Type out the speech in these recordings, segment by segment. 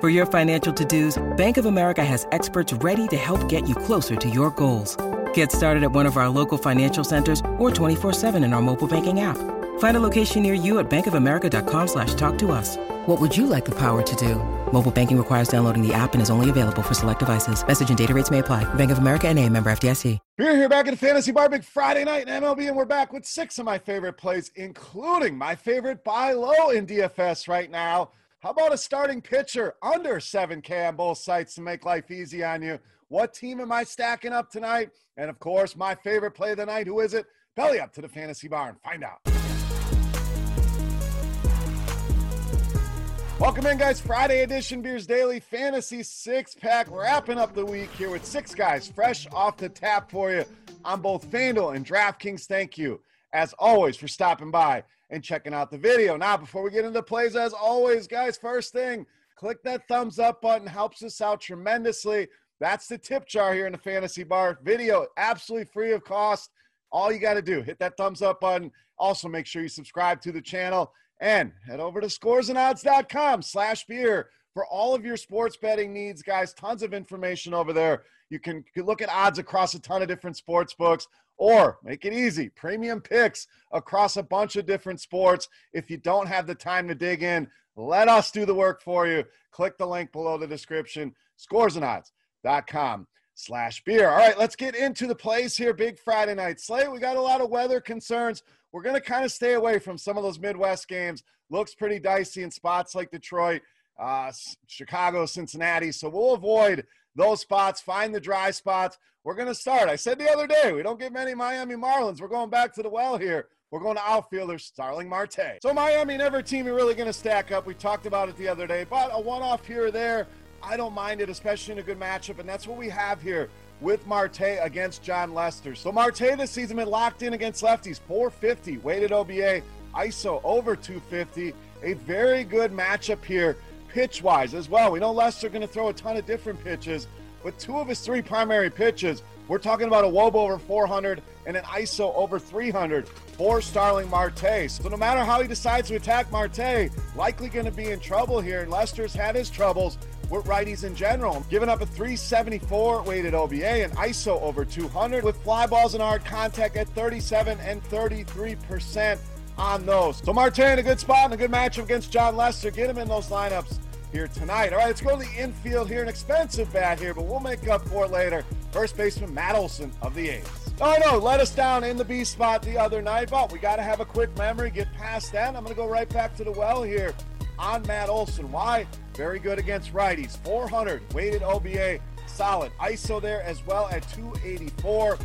For your financial to-dos, Bank of America has experts ready to help get you closer to your goals. Get started at one of our local financial centers or 24-7 in our mobile banking app. Find a location near you at bankofamerica.com slash talk to us. What would you like the power to do? Mobile banking requires downloading the app and is only available for select devices. Message and data rates may apply. Bank of America and a member FDIC. We're here back at Fantasy Bar Big Friday night in MLB, and we're back with six of my favorite plays, including my favorite buy low in DFS right now. How about a starting pitcher under 7K on both sites to make life easy on you? What team am I stacking up tonight? And of course, my favorite play of the night. Who is it? Belly up to the Fantasy Bar and find out. Welcome in, guys. Friday edition Beers Daily Fantasy Six Pack. Wrapping up the week here with six guys fresh off the tap for you on both FanDuel and DraftKings. Thank you, as always, for stopping by and checking out the video. Now, before we get into plays, as always, guys, first thing, click that thumbs up button. Helps us out tremendously. That's the tip jar here in the Fantasy Bar. Video absolutely free of cost. All you got to do, hit that thumbs up button. Also, make sure you subscribe to the channel and head over to scoresandodds.com slash beer for all of your sports betting needs, guys. Tons of information over there. You can look at odds across a ton of different sports books or make it easy premium picks across a bunch of different sports. If you don't have the time to dig in, let us do the work for you. Click the link below the description, scoresandodds.com slash beer. All right, let's get into the plays here. Big Friday night slate. We got a lot of weather concerns. We're going to kind of stay away from some of those Midwest games. Looks pretty dicey in spots like Detroit, uh, Chicago, Cincinnati. So we'll avoid those spots, find the dry spots. We're going to start. I said the other day, we don't get many Miami Marlins. We're going back to the well here. We're going to outfielder Starling Marte. So Miami never team you're really going to stack up. We talked about it the other day, but a one-off here or there, I don't mind it, especially in a good matchup, and that's what we have here with Marte against Jon Lester. So Marte this season been locked in against lefties, 450 weighted OBA, ISO over 250. A very good matchup here, pitch wise as well. We know Lester going to throw a ton of different pitches, but two of his three primary pitches, we're talking about a WOBA over 400 and an ISO over 300 for Starling Marte. So no matter how he decides to attack Marte, likely going to be in trouble here. And Lester's had his troubles with righties in general. Giving up a 374 weighted OBA and ISO over 200 with fly balls and hard contact at 37 and 33% on those. So Marte in a good spot and a good matchup against Jon Lester. Get him in those lineups here tonight. All right, let's go to the infield here. An expensive bat here, but we'll make up for it later. First baseman Matt Olson of the A's. Oh no, let us down in the B spot the other night, but we got to have a quick memory, get past that. I'm going to go right back to the well here on Matt Olson. Why? Very good against righties. 400 weighted OBA, solid. ISO there as well at 284.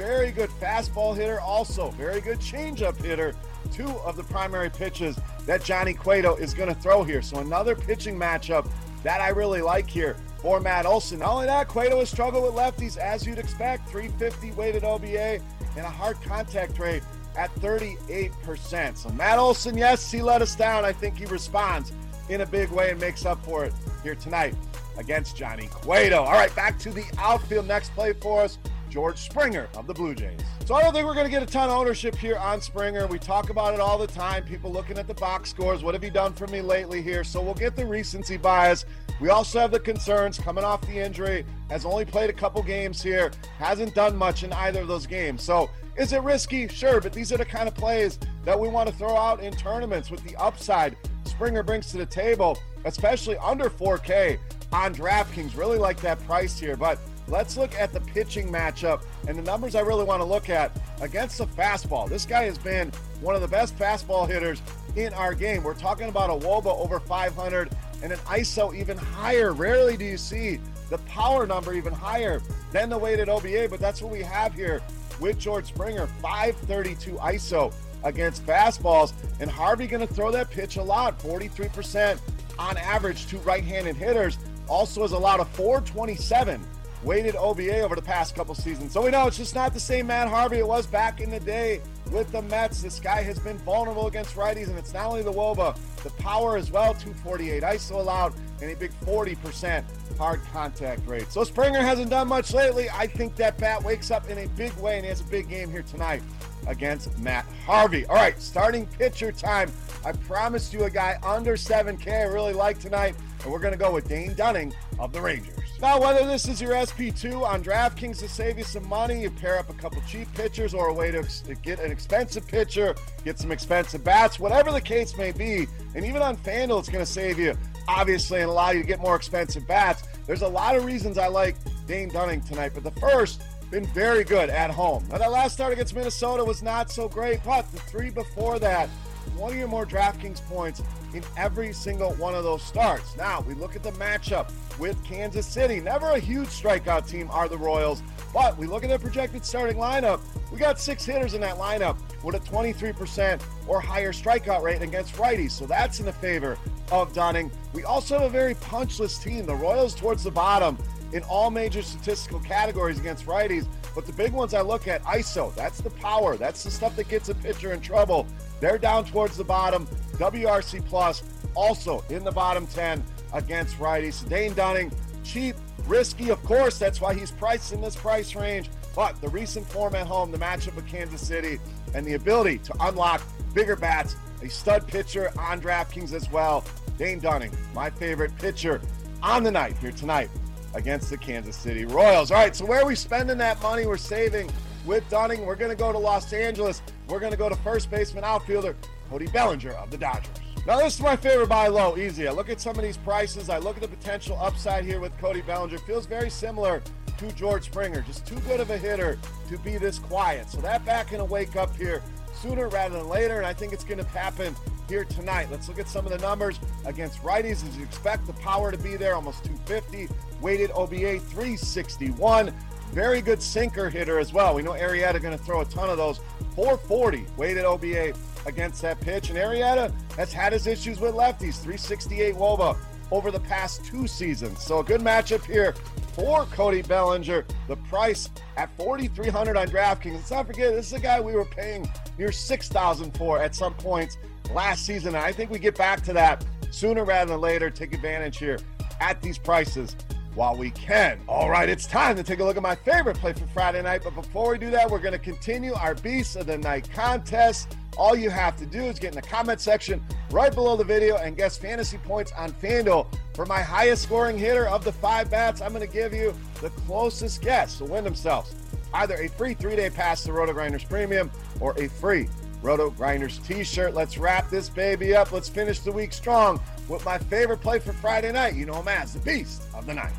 Very good fastball hitter, also very good changeup hitter. Two of the primary pitches that Johnny Cueto is going to throw here. So another pitching matchup that I really like here for Matt Olson. Not only that, Cueto has struggled with lefties as you'd expect. 350 weighted OBA and a hard contact rate at 38%. So Matt Olson, yes, he let us down. I think he responds in a big way and makes up for it here tonight against Johnny Cueto. All right, back to the outfield. Next play for us. George Springer of the Blue Jays. So I don't think we're going to get a ton of ownership here on Springer. We talk about it all the time. People looking at the box scores. What have you done for me lately here? So we'll get the recency bias. We also have the concerns coming off the injury. Has only played a couple games here. Hasn't done much in either of those games. So is it risky? Sure, but these are the kind of plays that we want to throw out in tournaments with the upside Springer brings to the table, especially under 4K on DraftKings. Really like that price here, but let's look at the pitching matchup and the numbers I really want to look at against the fastball. This guy has been one of the best fastball hitters in our game. We're talking about a Woba over 500 and an ISO even higher. Rarely do you see the power number even higher than the weighted OBA, but that's what we have here with George Springer, 532 ISO against fastballs. And Harvey going to throw that pitch a lot, 43% on average to right handed hitters. Also has allowed a 427 weighted OBA over the past couple seasons. So we know it's just not the same Matt Harvey it was back in the day with the Mets. This guy has been vulnerable against righties, and it's not only the Woba, the power as well 248 ISO allowed, and a big 40% hard contact rate. So Springer hasn't done much lately. I think that bat wakes up in a big way, and he has a big game here tonight against Matt Harvey. All right, starting pitcher time. I promised you a guy under 7K I really like tonight, and we're going to go with Dane Dunning of the Rangers. Now, whether this is your SP2 on DraftKings to save you some money, you pair up a couple cheap pitchers or a way to get an expensive pitcher, get some expensive bats, whatever the case may be, and even on FanDuel, it's going to save you, obviously, and allow you to get more expensive bats. There's a lot of reasons I like Dane Dunning tonight, but the first, been very good at home. Now, that last start against Minnesota was not so great, but the three before that, 20 or more DraftKings points in every single one of those starts. Now, we look at the matchup with Kansas City. Never a huge strikeout team are the Royals, but we look at their projected starting lineup. We got six hitters in that lineup with a 23% or higher strikeout rate against righties, so that's in the favor of Dunning. We also have a very punchless team. The Royals towards the bottom in all major statistical categories against righties. But the big ones I look at ISO, that's the power, that's the stuff that gets a pitcher in trouble. They're down towards the bottom. WRC plus also in the bottom 10 against righties. Dane Dunning, cheap, risky, of course. That's why he's priced in this price range. But the recent form at home, the matchup with Kansas City, and the ability to unlock bigger bats, a stud pitcher on DraftKings as well. Dane Dunning, my favorite pitcher on the night here tonight against the Kansas City Royals. All right, so where are we spending that money we're saving with Dunning? We're going to go to Los Angeles. We're going to go to first baseman outfielder Cody Bellinger of the Dodgers. Now, this is my favorite buy low, easy. I look at some of these prices. I look at the potential upside here with Cody Bellinger. Feels very similar to George Springer. Just too good of a hitter to be this quiet. So that back going to wake up here sooner rather than later, and I think it's going to happen here tonight. Let's look at some of the numbers against righties as you expect the power to be there, almost 250, weighted OBA 361. Very good sinker hitter as well. We know Arrieta going to throw a ton of those. 440 weighted OBA against that pitch. And Arrieta has had his issues with lefties. 368 Woba over the past two seasons. So a good matchup here for Cody Bellinger. The price at 4,300 on DraftKings. Let's not forget, this is a guy we were paying near 6,000 for at some points last season. And I think we get back to that sooner rather than later. Take advantage here at these prices while we can. All right, it's time to take a look at my favorite play for Friday night. But before we do that, we're going to continue our Beast of the Night contest. All you have to do is get in the comment section right below the video and guess fantasy points on FanDuel. For my highest scoring hitter of the five bats, I'm going to give you the closest guess to win themselves either a free three day pass to RotoGrinders Premium or a free RotoGrinders t shirt. Let's wrap this baby up. Let's finish the week strong with my favorite play for Friday night. You know him as the Beast of the Night.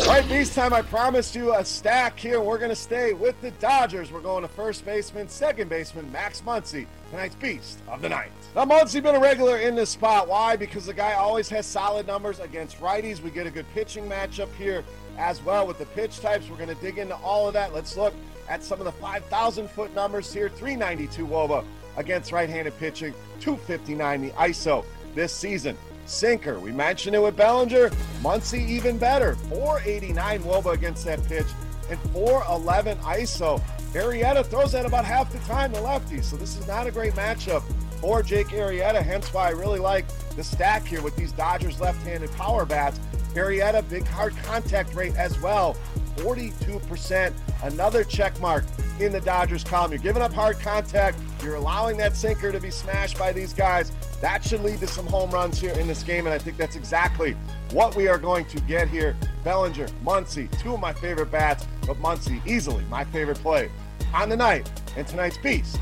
All right, Beast time. I promised you a stack here. We're going to stay with the Dodgers. We're going to first baseman, second baseman, Max Muncy, tonight's Beast of the Night. Now, Muncy been a regular in this spot. Why? Because the guy always has solid numbers against righties. We get a good pitching matchup here as well with the pitch types. We're going to dig into all of that. Let's look at some of the 5,000 foot numbers here. 392 Woba against right handed pitching, 259 the ISO this season. Sinker, we mentioned it with Bellinger. Muncy even better, 489 Woba against that pitch and 411 ISO. Arrieta throws that about half the time to lefties, so this is not a great matchup for Jake Arrieta. Hence why I really like the stack here with these Dodgers left-handed power bats Arrieta, big hard contact rate as well. 42%. Another check mark in the Dodgers column. You're giving up hard contact. You're allowing that sinker to be smashed by these guys. That should lead to some home runs here in this game, and I think that's exactly what we are going to get here. Bellinger, Muncy, two of my favorite bats, but Muncy easily my favorite play on the night and tonight's beast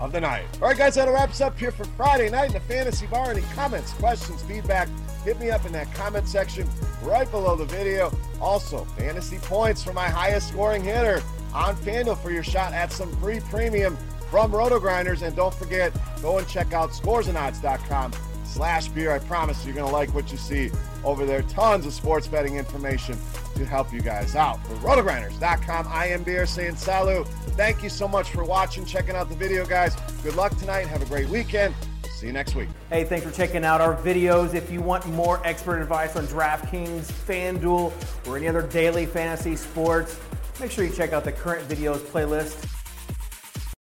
of the night. All right, guys, that wraps up here for Friday night in the Fantasy Bar. Any comments, questions, feedback, hit me up in that comment section right below the video. Also, fantasy points for my highest scoring hitter on FanDuel for your shot at some free premium from RotoGrinders. And don't forget, go and check out scoresandodds.com slash beer. I promise you're going to like what you see over there. Tons of sports betting information to help you guys out. For rotogrinders.com, I am Beer saying salut. Thank you so much for watching, checking out the video, guys. Good luck tonight. Have a great weekend. See you next week. Hey, thanks for checking out our videos. If you want more expert advice on DraftKings, FanDuel, or any other daily fantasy sports, make sure you check out the current videos playlist